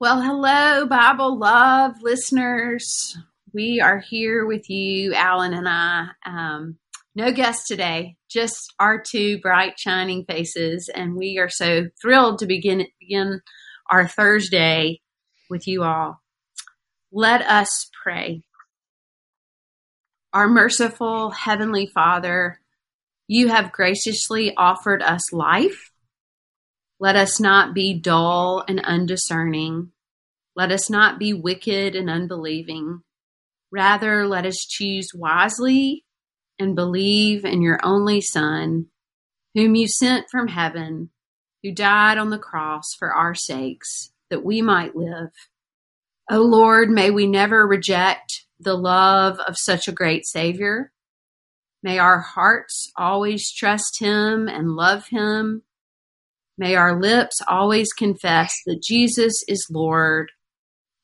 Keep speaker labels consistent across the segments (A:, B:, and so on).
A: Well, hello, Bible Love listeners. We are here with you, Alan and I. Um, no guests today, just our two bright, shining faces, and we are so thrilled to begin begin our Thursday with you all. Let us pray. Our merciful Heavenly Father, you have graciously offered us life let us not be dull and undiscerning. Let us not be wicked and unbelieving. Rather, let us choose wisely and believe in your only Son, whom you sent from heaven, who died on the cross for our sakes, that we might live. O oh Lord, may we never reject the love of such a great Savior. May our hearts always trust Him and love Him May our lips always confess that Jesus is Lord,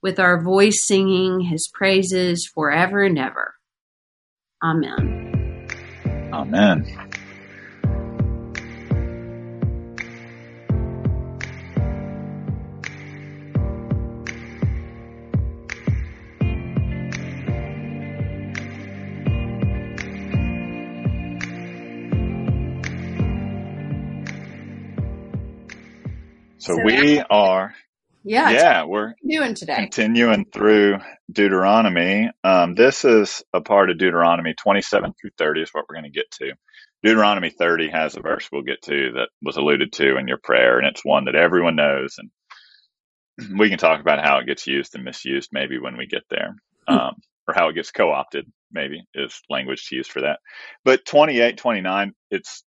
A: with our voice singing his praises forever and ever. Amen.
B: Amen. So, so we are,
A: yeah,
B: yeah, we're
A: doing today
B: continuing through Deuteronomy. Um, this is a part of Deuteronomy 27 through 30 is what we're going to get to. Deuteronomy 30 has a verse we'll get to that was alluded to in your prayer, and it's one that everyone knows, and we can talk about how it gets used and misused maybe when we get there, hmm. um, or how it gets co-opted. Maybe is language to use for that. But 28, 29, it's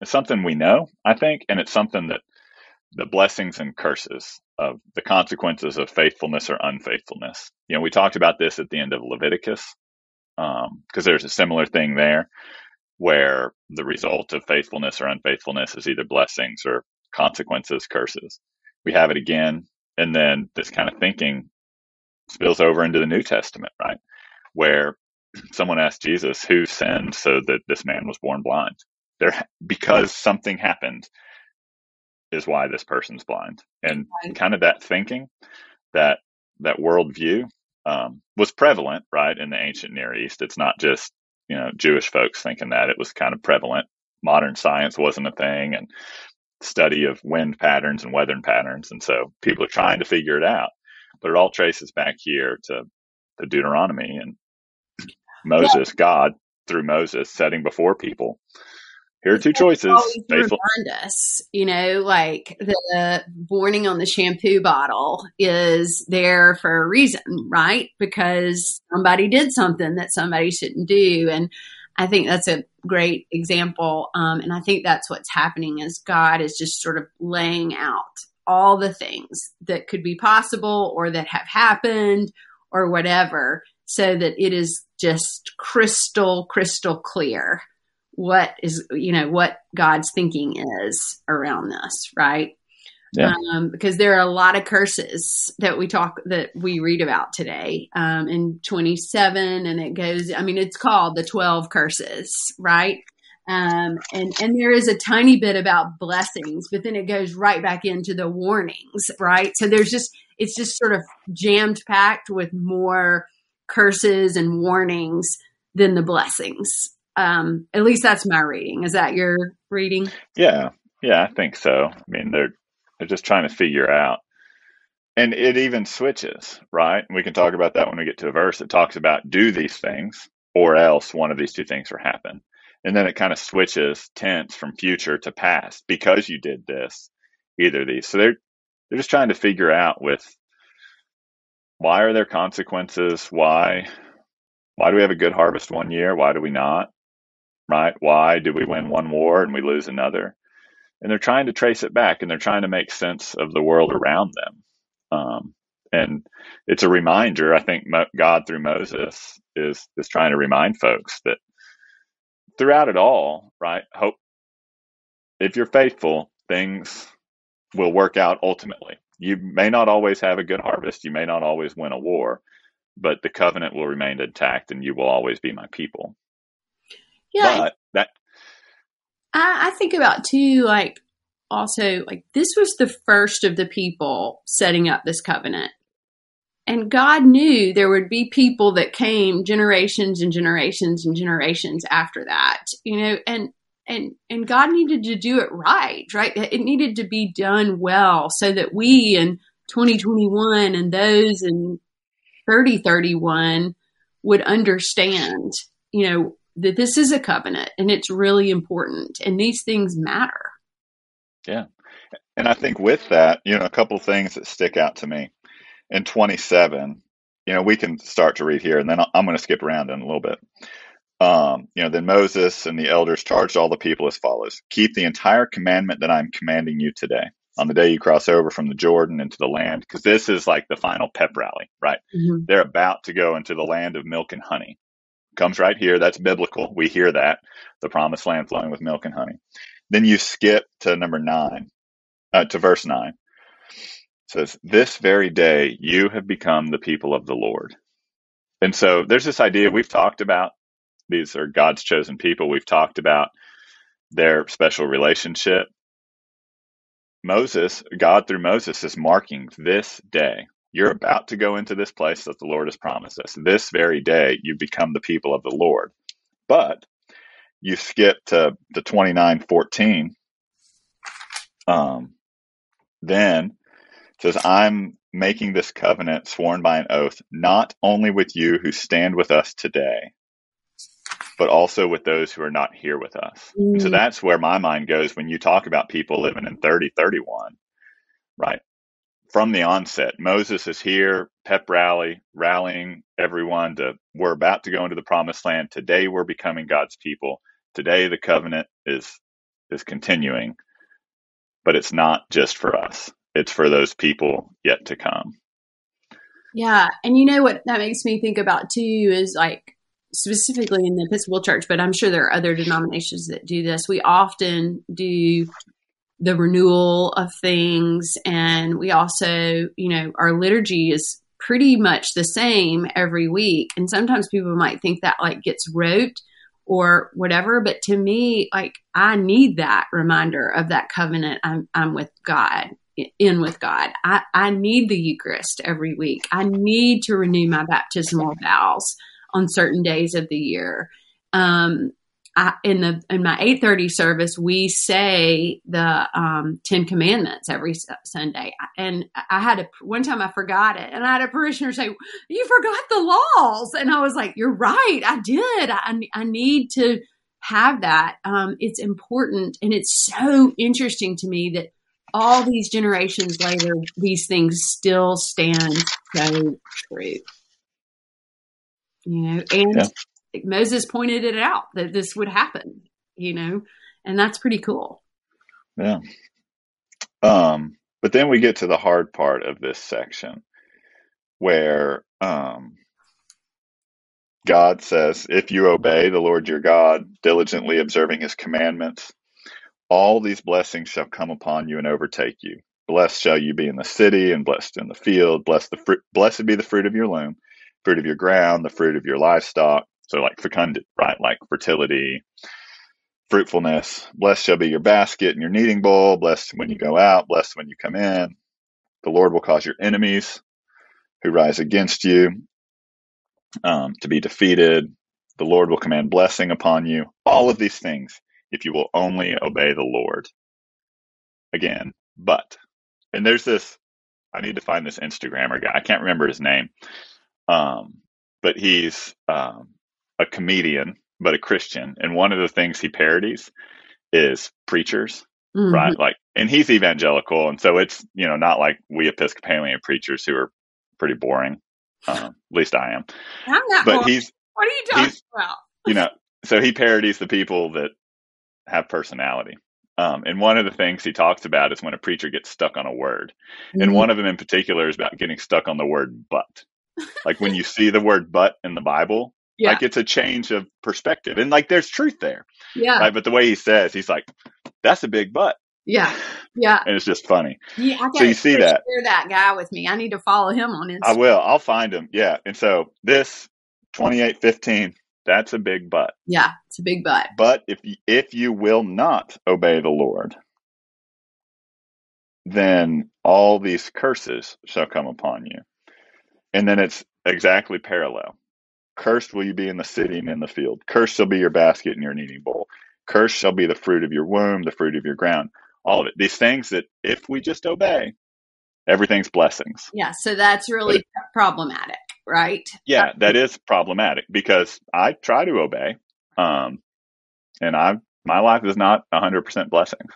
B: it's something we know, I think, and it's something that the blessings and curses of the consequences of faithfulness or unfaithfulness. You know, we talked about this at the end of Leviticus because um, there's a similar thing there where the result of faithfulness or unfaithfulness is either blessings or consequences, curses. We have it again, and then this kind of thinking spills over into the New Testament, right? Where someone asked Jesus, "Who sinned so that this man was born blind?" There, because something happened is why this person's blind. And right. kind of that thinking, that that worldview um, was prevalent, right, in the ancient Near East. It's not just you know Jewish folks thinking that; it was kind of prevalent. Modern science wasn't a thing, and study of wind patterns and weather patterns, and so people are trying to figure it out. But it all traces back here to the Deuteronomy and Moses, yeah. God through Moses setting before people here are two choices.
A: Remind us, you know, like the warning on the shampoo bottle is there for a reason, right? Because somebody did something that somebody shouldn't do, and I think that's a great example. Um, and I think that's what's happening is God is just sort of laying out all the things that could be possible or that have happened or whatever, so that it is just crystal, crystal clear what is you know what God's thinking is around this, right? Yeah. Um, because there are a lot of curses that we talk that we read about today um, in 27, and it goes. I mean, it's called the 12 curses, right? Um, and and there is a tiny bit about blessings, but then it goes right back into the warnings, right? So there's just it's just sort of jammed packed with more curses and warnings than the blessings. Um, at least that's my reading. Is that your reading?
B: Yeah, yeah, I think so. I mean, they're they're just trying to figure out, and it even switches, right? We can talk about that when we get to a verse that talks about do these things, or else one of these two things will happen, and then it kind of switches tense from future to past because you did this, either these. So they're they're just trying to figure out with why are there consequences? Why why do we have a good harvest one year? Why do we not? Right? Why do we win one war and we lose another? And they're trying to trace it back and they're trying to make sense of the world around them. Um, and it's a reminder, I think God through Moses is, is trying to remind folks that throughout it all, right? Hope if you're faithful, things will work out ultimately. You may not always have a good harvest. You may not always win a war, but the covenant will remain intact and you will always be my people.
A: Yeah. But that I, I think about too, like also like this was the first of the people setting up this covenant. And God knew there would be people that came generations and generations and generations after that, you know, and and and God needed to do it right, right? It needed to be done well so that we in 2021 and those in 3031 would understand, you know, that this is a covenant and it's really important and these things matter.
B: Yeah. And I think with that, you know, a couple things that stick out to me in 27, you know, we can start to read here and then I'm going to skip around in a little bit. Um, you know, then Moses and the elders charged all the people as follows Keep the entire commandment that I'm commanding you today on the day you cross over from the Jordan into the land, because this is like the final pep rally, right? Mm-hmm. They're about to go into the land of milk and honey. Comes right here. That's biblical. We hear that. The promised land flowing with milk and honey. Then you skip to number nine, uh, to verse nine. It says, This very day you have become the people of the Lord. And so there's this idea we've talked about these are God's chosen people. We've talked about their special relationship. Moses, God through Moses is marking this day. You're about to go into this place that the Lord has promised us. This very day, you become the people of the Lord. But you skip to the 2914. Um, then says, I'm making this covenant sworn by an oath, not only with you who stand with us today, but also with those who are not here with us. Mm. So that's where my mind goes when you talk about people living in 30, 31, right? From the onset, Moses is here, pep rally, rallying everyone to, we're about to go into the promised land. Today we're becoming God's people. Today the covenant is, is continuing, but it's not just for us. It's for those people yet to come.
A: Yeah. And you know what that makes me think about too is like, specifically in the Episcopal Church, but I'm sure there are other denominations that do this. We often do the renewal of things, and we also, you know, our liturgy is pretty much the same every week. And sometimes people might think that like gets rote or whatever, but to me, like I need that reminder of that covenant I'm, I'm with God in with God. I, I need the Eucharist every week. I need to renew my baptismal vows on certain days of the year. Um, I, in the in my eight thirty service, we say the um, Ten Commandments every Sunday, and I had a one time I forgot it, and I had a parishioner say, "You forgot the laws," and I was like, "You're right, I did. I, I need to have that. Um, it's important, and it's so interesting to me that all these generations later, these things still stand so true." you know, and yeah. Moses pointed it out that this would happen, you know, and that's pretty cool.
B: Yeah. Um, but then we get to the hard part of this section where um, God says, If you obey the Lord your God, diligently observing his commandments, all these blessings shall come upon you and overtake you. Blessed shall you be in the city and blessed in the field. Blessed, the fruit, blessed be the fruit of your loom fruit of your ground, the fruit of your livestock. So like fecundity, right? Like fertility, fruitfulness. Blessed shall be your basket and your kneading bowl. Blessed when you go out. Blessed when you come in. The Lord will cause your enemies who rise against you um, to be defeated. The Lord will command blessing upon you. All of these things, if you will only obey the Lord. Again, but, and there's this, I need to find this Instagrammer guy. I can't remember his name, um, but he's um, a comedian, but a Christian. And one of the things he parodies is preachers, mm-hmm. right? Like, and he's evangelical. And so it's, you know, not like we Episcopalian preachers who are pretty boring. Um, at least I am.
A: I'm not but boring. he's, what are you talking about?
B: you know, so he parodies the people that have personality. Um, and one of the things he talks about is when a preacher gets stuck on a word. Mm-hmm. And one of them in particular is about getting stuck on the word but like when you see the word but in the Bible, yeah. like it's a change of perspective. And like there's truth there.
A: Yeah.
B: Right. But the way he says, he's like, that's a big but.
A: Yeah. Yeah.
B: And it's just funny.
A: Yeah. I so you see that. Share that guy with me. I need to follow him on Instagram.
B: I will. I'll find him. Yeah. And so this 2815, that's a big but.
A: Yeah. It's a big but.
B: But if, you, if you will not obey the Lord, then all these curses shall come upon you. And then it's exactly parallel. Cursed will you be in the city and in the field. Cursed shall be your basket and your kneading bowl. Cursed shall be the fruit of your womb, the fruit of your ground. All of it. These things that if we just obey, everything's blessings.
A: Yeah. So that's really but, problematic, right?
B: Yeah, that is problematic because I try to obey. Um, and I my life is not 100% blessings.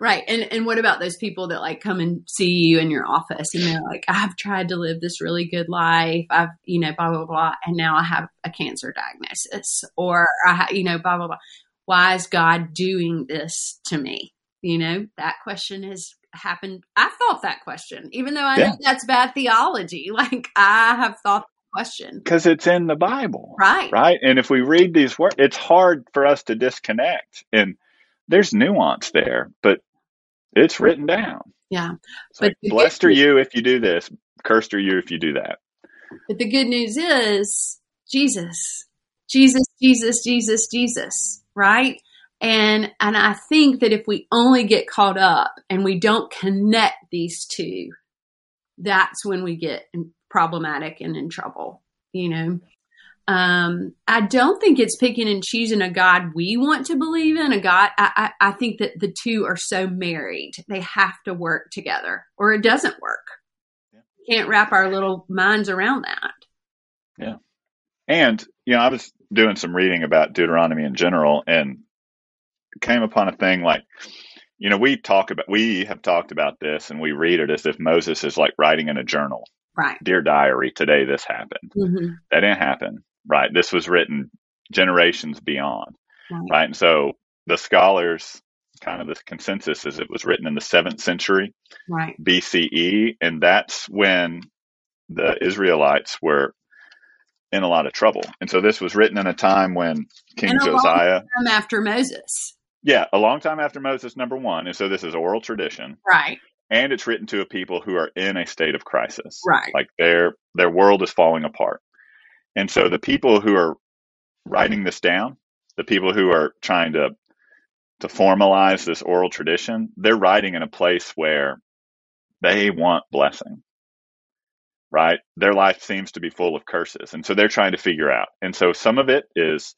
A: Right. And and what about those people that like come and see you in your office and they're like, I've tried to live this really good life. I've, you know, blah, blah, blah. And now I have a cancer diagnosis or I, you know, blah, blah, blah. Why is God doing this to me? You know, that question has happened. I've thought that question, even though I yeah. know that's bad theology. Like I have thought the question
B: because it's in the Bible,
A: right?
B: Right. And if we read these words, it's hard for us to disconnect. And there's nuance there, but it's written down.
A: Yeah.
B: It's but like, blessed are you if you do this, cursed are you if you do that.
A: But the good news is Jesus. Jesus, Jesus, Jesus, Jesus, right? And and I think that if we only get caught up and we don't connect these two, that's when we get problematic and in trouble, you know. Um, I don't think it's picking and choosing a God we want to believe in. A God, I, I, I, think that the two are so married; they have to work together, or it doesn't work. Yeah. Can't wrap our little minds around that.
B: Yeah, and you know, I was doing some reading about Deuteronomy in general, and came upon a thing like, you know, we talk about, we have talked about this, and we read it as if Moses is like writing in a journal.
A: Right.
B: Dear diary, today this happened. Mm-hmm. That didn't happen right? This was written generations beyond, right? right? And so the scholars kind of the consensus is it was written in the seventh century
A: right.
B: BCE, and that's when the Israelites were in a lot of trouble. And so this was written in a time when King Josiah
A: after Moses.
B: Yeah, a long time after Moses, number one. And so this is oral tradition.
A: Right.
B: And it's written to a people who are in a state of crisis.
A: Right.
B: Like their their world is falling apart. And so the people who are writing this down, the people who are trying to to formalize this oral tradition, they're writing in a place where they want blessing. Right? Their life seems to be full of curses. And so they're trying to figure out. And so some of it is,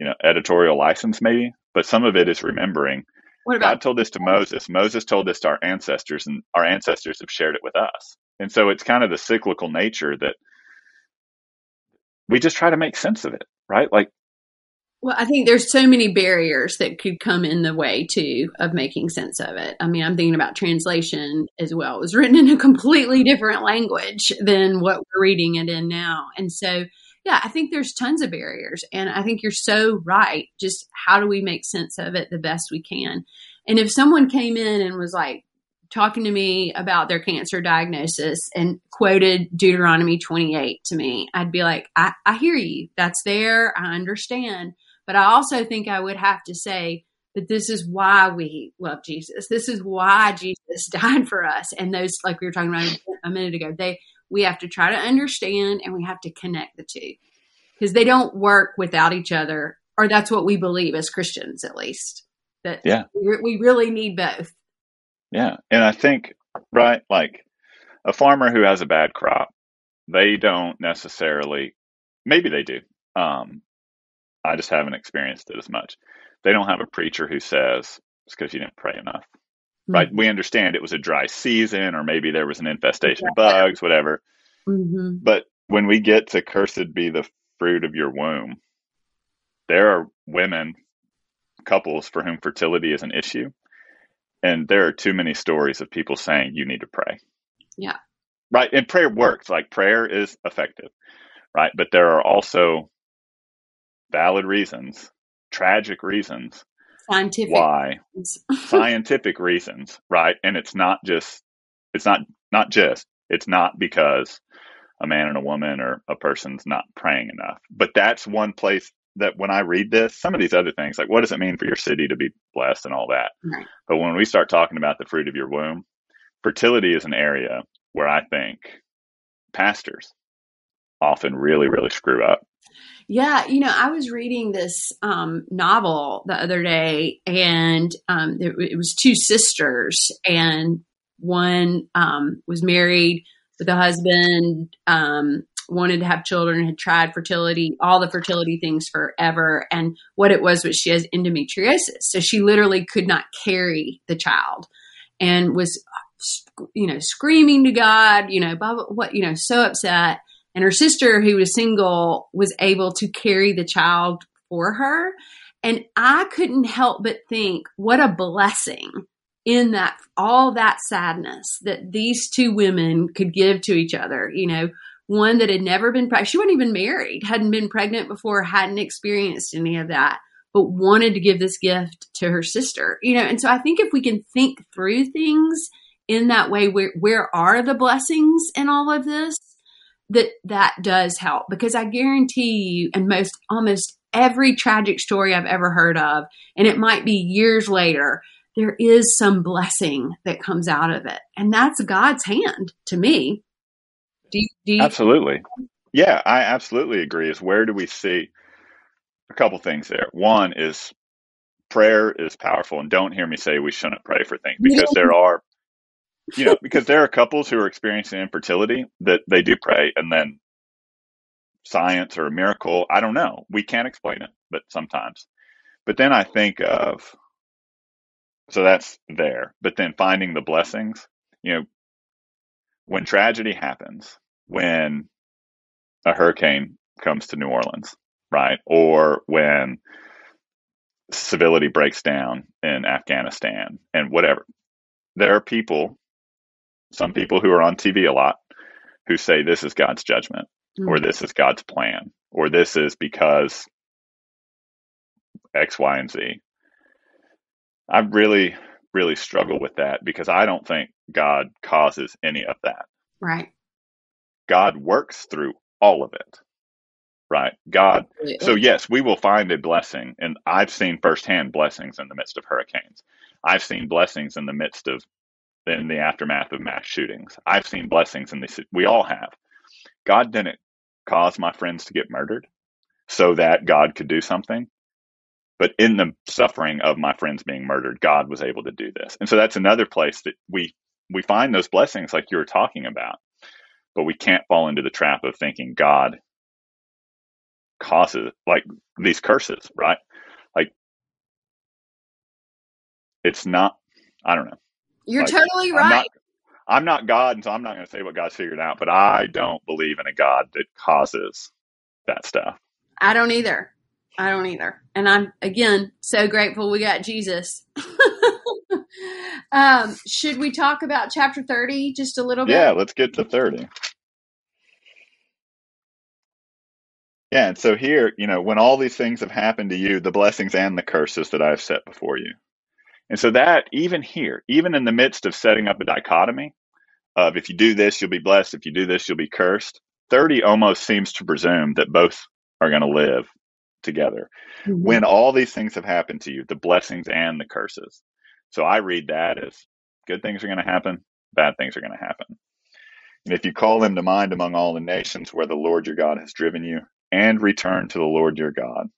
B: you know, editorial license maybe, but some of it is remembering what about- God told this to Moses. Moses told this to our ancestors, and our ancestors have shared it with us. And so it's kind of the cyclical nature that we just try to make sense of it, right? Like,
A: well, I think there's so many barriers that could come in the way too of making sense of it. I mean, I'm thinking about translation as well. It was written in a completely different language than what we're reading it in now. And so, yeah, I think there's tons of barriers. And I think you're so right. Just how do we make sense of it the best we can? And if someone came in and was like, talking to me about their cancer diagnosis and quoted Deuteronomy 28 to me, I'd be like, I, I hear you. That's there. I understand. But I also think I would have to say, that this is why we love Jesus. This is why Jesus died for us. And those, like we were talking about a minute ago, they we have to try to understand and we have to connect the two because they don't work without each other, or that's what we believe as Christians, at least. That
B: yeah,
A: we, we really need both.
B: Yeah. And I think, right, like a farmer who has a bad crop, they don't necessarily, maybe they do. Um, I just haven't experienced it as much. They don't have a preacher who says it's because you didn't pray enough. Mm-hmm. Right. We understand it was a dry season, or maybe there was an infestation of bugs, whatever. Mm-hmm. But when we get to cursed be the fruit of your womb, there are women, couples for whom fertility is an issue and there are too many stories of people saying you need to pray.
A: Yeah.
B: Right. And prayer works. Like prayer is effective. Right. But there are also valid reasons, tragic reasons.
A: Scientific
B: why scientific reasons, right? And it's not just it's not not just it's not because a man and a woman or a person's not praying enough. But that's one place that when I read this, some of these other things, like what does it mean for your city to be blessed and all that? Right. But when we start talking about the fruit of your womb, fertility is an area where I think pastors often really, really screw up.
A: Yeah, you know, I was reading this um, novel the other day, and um, it, it was two sisters, and one um, was married with a husband, um, wanted to have children, had tried fertility, all the fertility things forever. And what it was was she has endometriosis. So she literally could not carry the child and was, you know, screaming to God, you know, blah, blah, what, you know, so upset. And her sister, who was single, was able to carry the child for her. And I couldn't help but think, what a blessing in that all that sadness that these two women could give to each other you know one that had never been pregnant she wasn't even married hadn't been pregnant before hadn't experienced any of that but wanted to give this gift to her sister you know and so i think if we can think through things in that way where where are the blessings in all of this that that does help because i guarantee you and most almost every tragic story i've ever heard of and it might be years later there is some blessing that comes out of it. And that's God's hand to me.
B: Do you, do you- absolutely. Yeah, I absolutely agree. Is where do we see a couple things there? One is prayer is powerful, and don't hear me say we shouldn't pray for things because there are, you know, because there are couples who are experiencing infertility that they do pray, and then science or a miracle, I don't know. We can't explain it, but sometimes. But then I think of so that's there. But then finding the blessings, you know, when tragedy happens, when a hurricane comes to New Orleans, right? Or when civility breaks down in Afghanistan and whatever. There are people, some people who are on TV a lot, who say this is God's judgment mm. or this is God's plan or this is because X, Y, and Z. I really, really struggle with that because I don't think God causes any of that.
A: Right.
B: God works through all of it. Right. God. So, yes, we will find a blessing. And I've seen firsthand blessings in the midst of hurricanes. I've seen blessings in the midst of, in the aftermath of mass shootings. I've seen blessings in this. We all have. God didn't cause my friends to get murdered so that God could do something. But in the suffering of my friends being murdered, God was able to do this. And so that's another place that we we find those blessings like you were talking about. But we can't fall into the trap of thinking God causes like these curses, right? Like it's not I don't know.
A: You're like, totally right. I'm
B: not, I'm not God, and so I'm not going to say what God's figured out, but I don't believe in a God that causes that stuff.
A: I don't either. I don't either. And I'm again so grateful we got Jesus. um, should we talk about chapter 30 just a little bit?
B: Yeah, let's get to 30. Yeah, and so here, you know, when all these things have happened to you, the blessings and the curses that I have set before you. And so that even here, even in the midst of setting up a dichotomy of if you do this, you'll be blessed, if you do this, you'll be cursed, 30 almost seems to presume that both are going to live together mm-hmm. when all these things have happened to you, the blessings and the curses. So I read that as good things are going to happen, bad things are going to happen. And if you call them to mind among all the nations where the Lord your God has driven you, and return to the Lord your God,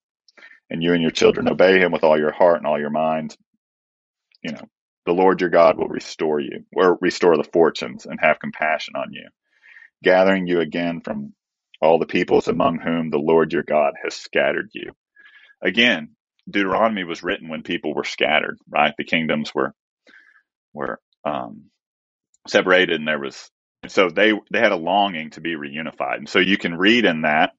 B: and you and your children obey him with all your heart and all your mind, you know, the Lord your God will restore you, or restore the fortunes and have compassion on you, gathering you again from all the peoples among whom the Lord your God has scattered you. Again, Deuteronomy was written when people were scattered, right? The kingdoms were were um, separated, and there was so they they had a longing to be reunified. And so you can read in that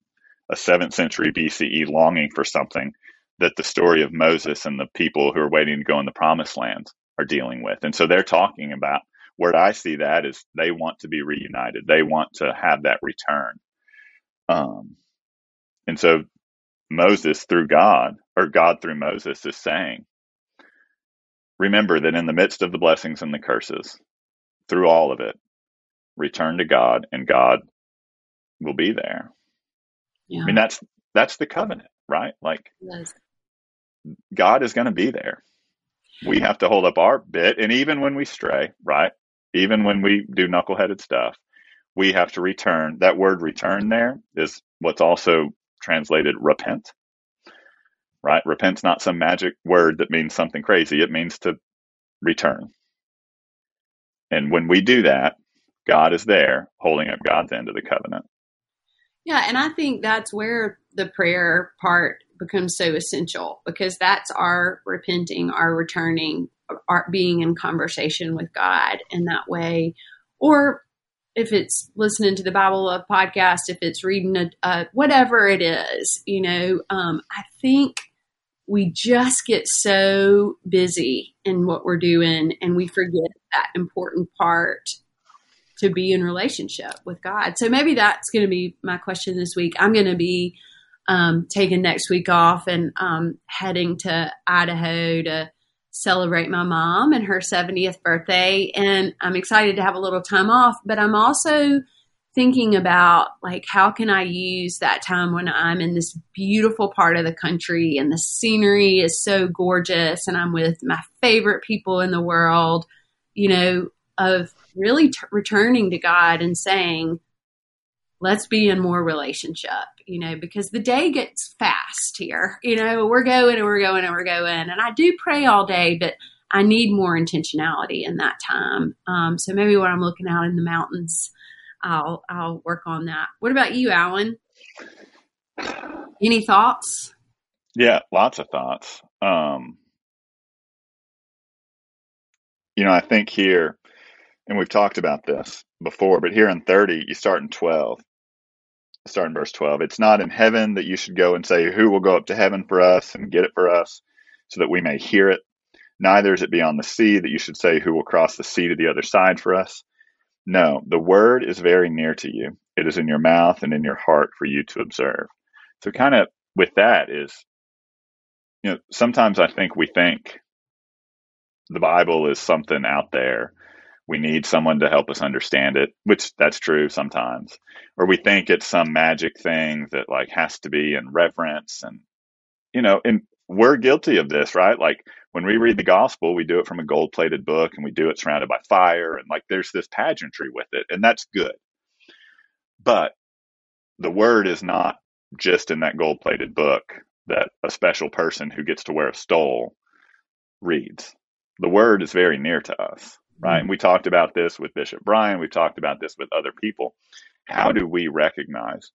B: a seventh century BCE longing for something that the story of Moses and the people who are waiting to go in the promised land are dealing with. And so they're talking about where I see that is they want to be reunited. They want to have that return. Um, and so Moses through God, or God through Moses, is saying, remember that in the midst of the blessings and the curses, through all of it, return to God and God will be there. Yeah. I mean, that's that's the covenant, right? Like yes. God is going to be there. We have to hold up our bit. And even when we stray, right? Even when we do knuckleheaded stuff, we have to return. That word return there is what's also translated repent. Right? Repent's not some magic word that means something crazy. It means to return. And when we do that, God is there holding up God's end of the covenant.
A: Yeah, and I think that's where the prayer part becomes so essential because that's our repenting, our returning, our being in conversation with God in that way. Or if it's listening to the Bible Love podcast, if it's reading a, a whatever it is, you know, um, I think we just get so busy in what we're doing and we forget that important part to be in relationship with God. So maybe that's going to be my question this week. I'm going to be um, taking next week off and um, heading to Idaho to celebrate my mom and her 70th birthday. And I'm excited to have a little time off, but I'm also thinking about like how can I use that time when I'm in this beautiful part of the country and the scenery is so gorgeous and I'm with my favorite people in the world, you know, of really t- returning to God and saying, let's be in more relationship, you know, because the day gets fast here. You know, we're going and we're going and we're going. And I do pray all day, but I need more intentionality in that time. Um, so maybe when I'm looking out in the mountains, I'll I'll work on that. What about you, Alan? Any thoughts?
B: Yeah, lots of thoughts. Um, you know, I think here, and we've talked about this before, but here in 30, you start in 12. Start in verse 12. It's not in heaven that you should go and say, Who will go up to heaven for us and get it for us, so that we may hear it? Neither is it beyond the sea that you should say, Who will cross the sea to the other side for us? No, the word is very near to you. It is in your mouth and in your heart for you to observe. So, kind of with that is, you know, sometimes I think we think the Bible is something out there. We need someone to help us understand it, which that's true sometimes. Or we think it's some magic thing that like has to be in reverence and, you know, and we're guilty of this, right? Like when we read the gospel, we do it from a gold plated book and we do it surrounded by fire and like there's this pageantry with it and that's good. But the word is not just in that gold plated book that a special person who gets to wear a stole reads. The word is very near to us, right? Mm-hmm. And we talked about this with Bishop Brian. We've talked about this with other people. How do we recognize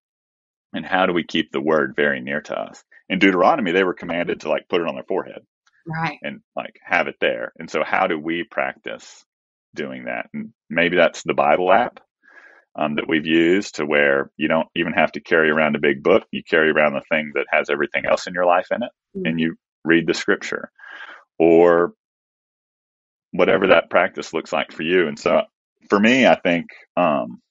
B: and how do we keep the word very near to us? In Deuteronomy, they were commanded to like put it on their forehead
A: right
B: and like have it there and so how do we practice doing that and maybe that's the bible app um, that we've used to where you don't even have to carry around a big book you carry around the thing that has everything else in your life in it mm-hmm. and you read the scripture or whatever that practice looks like for you and so for me i think um,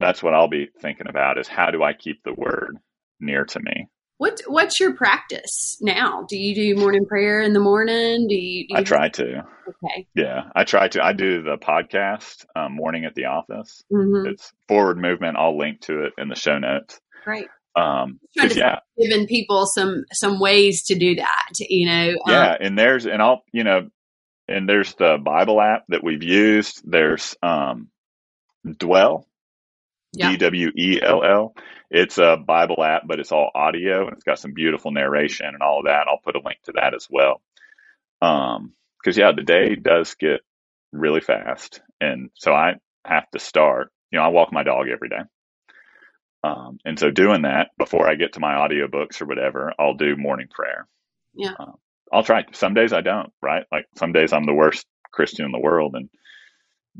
B: that's what i'll be thinking about is how do i keep the word near to me
A: what What's your practice now? Do you do morning prayer in the morning? Do you? Do you
B: I try to.
A: Okay.
B: Yeah, I try to. I do the podcast um, morning at the office. Mm-hmm. It's forward movement. I'll link to it in the show notes.
A: Right.
B: Um, yeah,
A: giving people some some ways to do that. You know.
B: Um, yeah, and there's and I'll you know, and there's the Bible app that we've used. There's um, Dwell yeah. D W E L L. It's a Bible app, but it's all audio and it's got some beautiful narration and all of that. I'll put a link to that as well. Um, cause yeah, the day does get really fast. And so I have to start, you know, I walk my dog every day. Um, and so doing that before I get to my audiobooks or whatever, I'll do morning prayer.
A: Yeah. Um,
B: I'll try. Some days I don't, right? Like some days I'm the worst Christian in the world and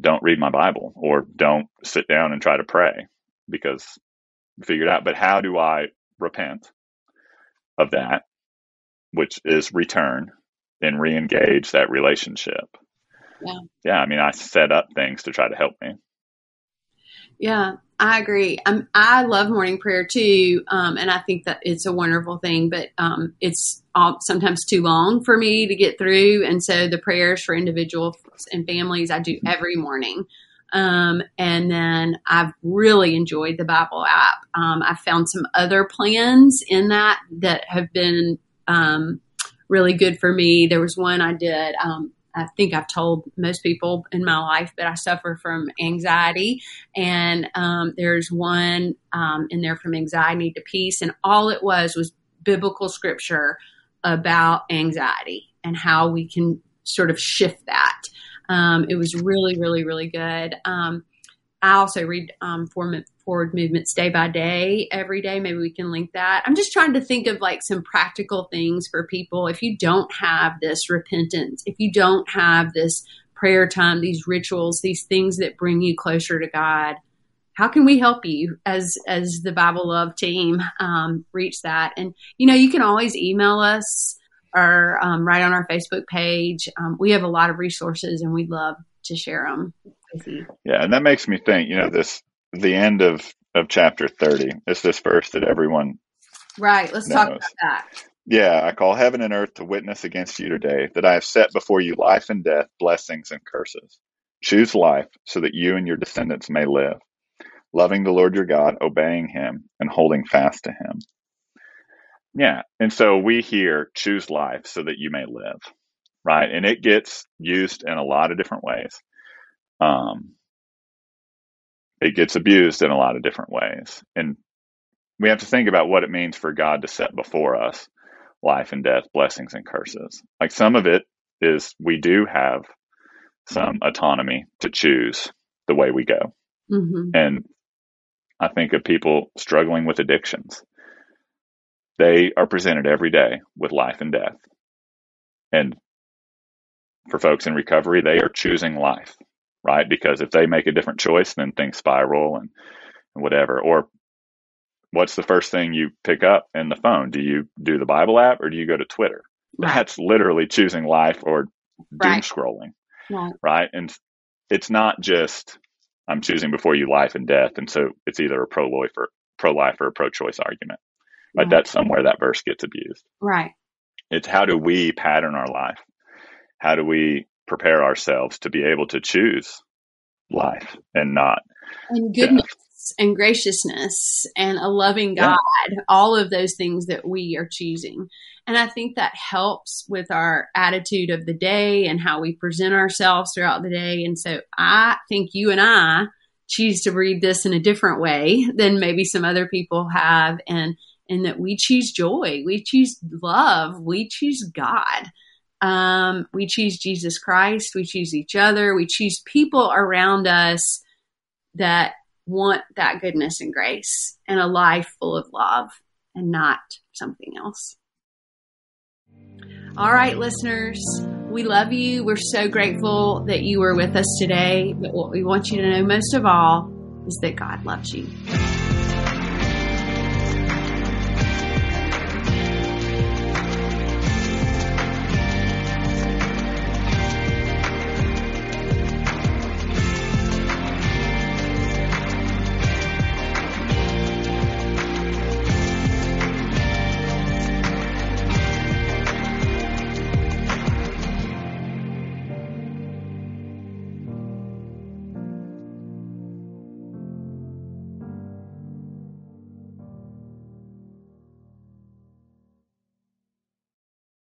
B: don't read my Bible or don't sit down and try to pray because figured out. But how do I repent of that, which is return and re-engage that relationship?
A: Yeah.
B: Yeah. I mean, I set up things to try to help me.
A: Yeah, I agree. Um, I love morning prayer too, um, and I think that it's a wonderful thing. But um, it's all, sometimes too long for me to get through, and so the prayers for individuals and families I do every morning. Um, and then I've really enjoyed the Bible app. Um, I found some other plans in that that have been um, really good for me. There was one I did. I think I've told most people in my life that I suffer from anxiety, and um, there's one um, in there from anxiety to peace, and all it was was biblical scripture about anxiety and how we can sort of shift that. Um, it was really, really, really good. Um, I also read um, Forward Movements Day by Day every day. Maybe we can link that. I'm just trying to think of like some practical things for people. If you don't have this repentance, if you don't have this prayer time, these rituals, these things that bring you closer to God, how can we help you as as the Bible Love team um, reach that? And you know, you can always email us or um, right on our Facebook page. Um, we have a lot of resources, and we'd love to share them you.
B: Yeah, and that makes me think. You know, this the end of of chapter thirty is this verse that everyone
A: right. Let's knows. talk about that.
B: Yeah, I call heaven and earth to witness against you today that I have set before you life and death, blessings and curses. Choose life so that you and your descendants may live, loving the Lord your God, obeying him, and holding fast to him. Yeah. And so we here choose life so that you may live, right? And it gets used in a lot of different ways. Um, it gets abused in a lot of different ways. And we have to think about what it means for God to set before us life and death, blessings and curses. Like some of it is we do have some autonomy to choose the way we go. Mm-hmm. And I think of people struggling with addictions they are presented every day with life and death. And for folks in recovery, they are choosing life, right? Because if they make a different choice, then things spiral and, and whatever. Or what's the first thing you pick up in the phone? Do you do the Bible app or do you go to Twitter? Right. That's literally choosing life or doom right. scrolling, right. right? And it's not just I'm choosing before you life and death, and so it's either a pro life or pro life or a pro choice argument. But that's somewhere that verse gets abused.
A: Right.
B: It's how do we pattern our life? How do we prepare ourselves to be able to choose life and not
A: and goodness death. and graciousness and a loving God, yeah. all of those things that we are choosing. And I think that helps with our attitude of the day and how we present ourselves throughout the day. And so I think you and I choose to read this in a different way than maybe some other people have. And and that we choose joy, we choose love, we choose God. Um, we choose Jesus Christ, we choose each other, we choose people around us that want that goodness and grace and a life full of love and not something else. All right, listeners, we love you. We're so grateful that you were with us today. But what we want you to know most of all is that God loves you.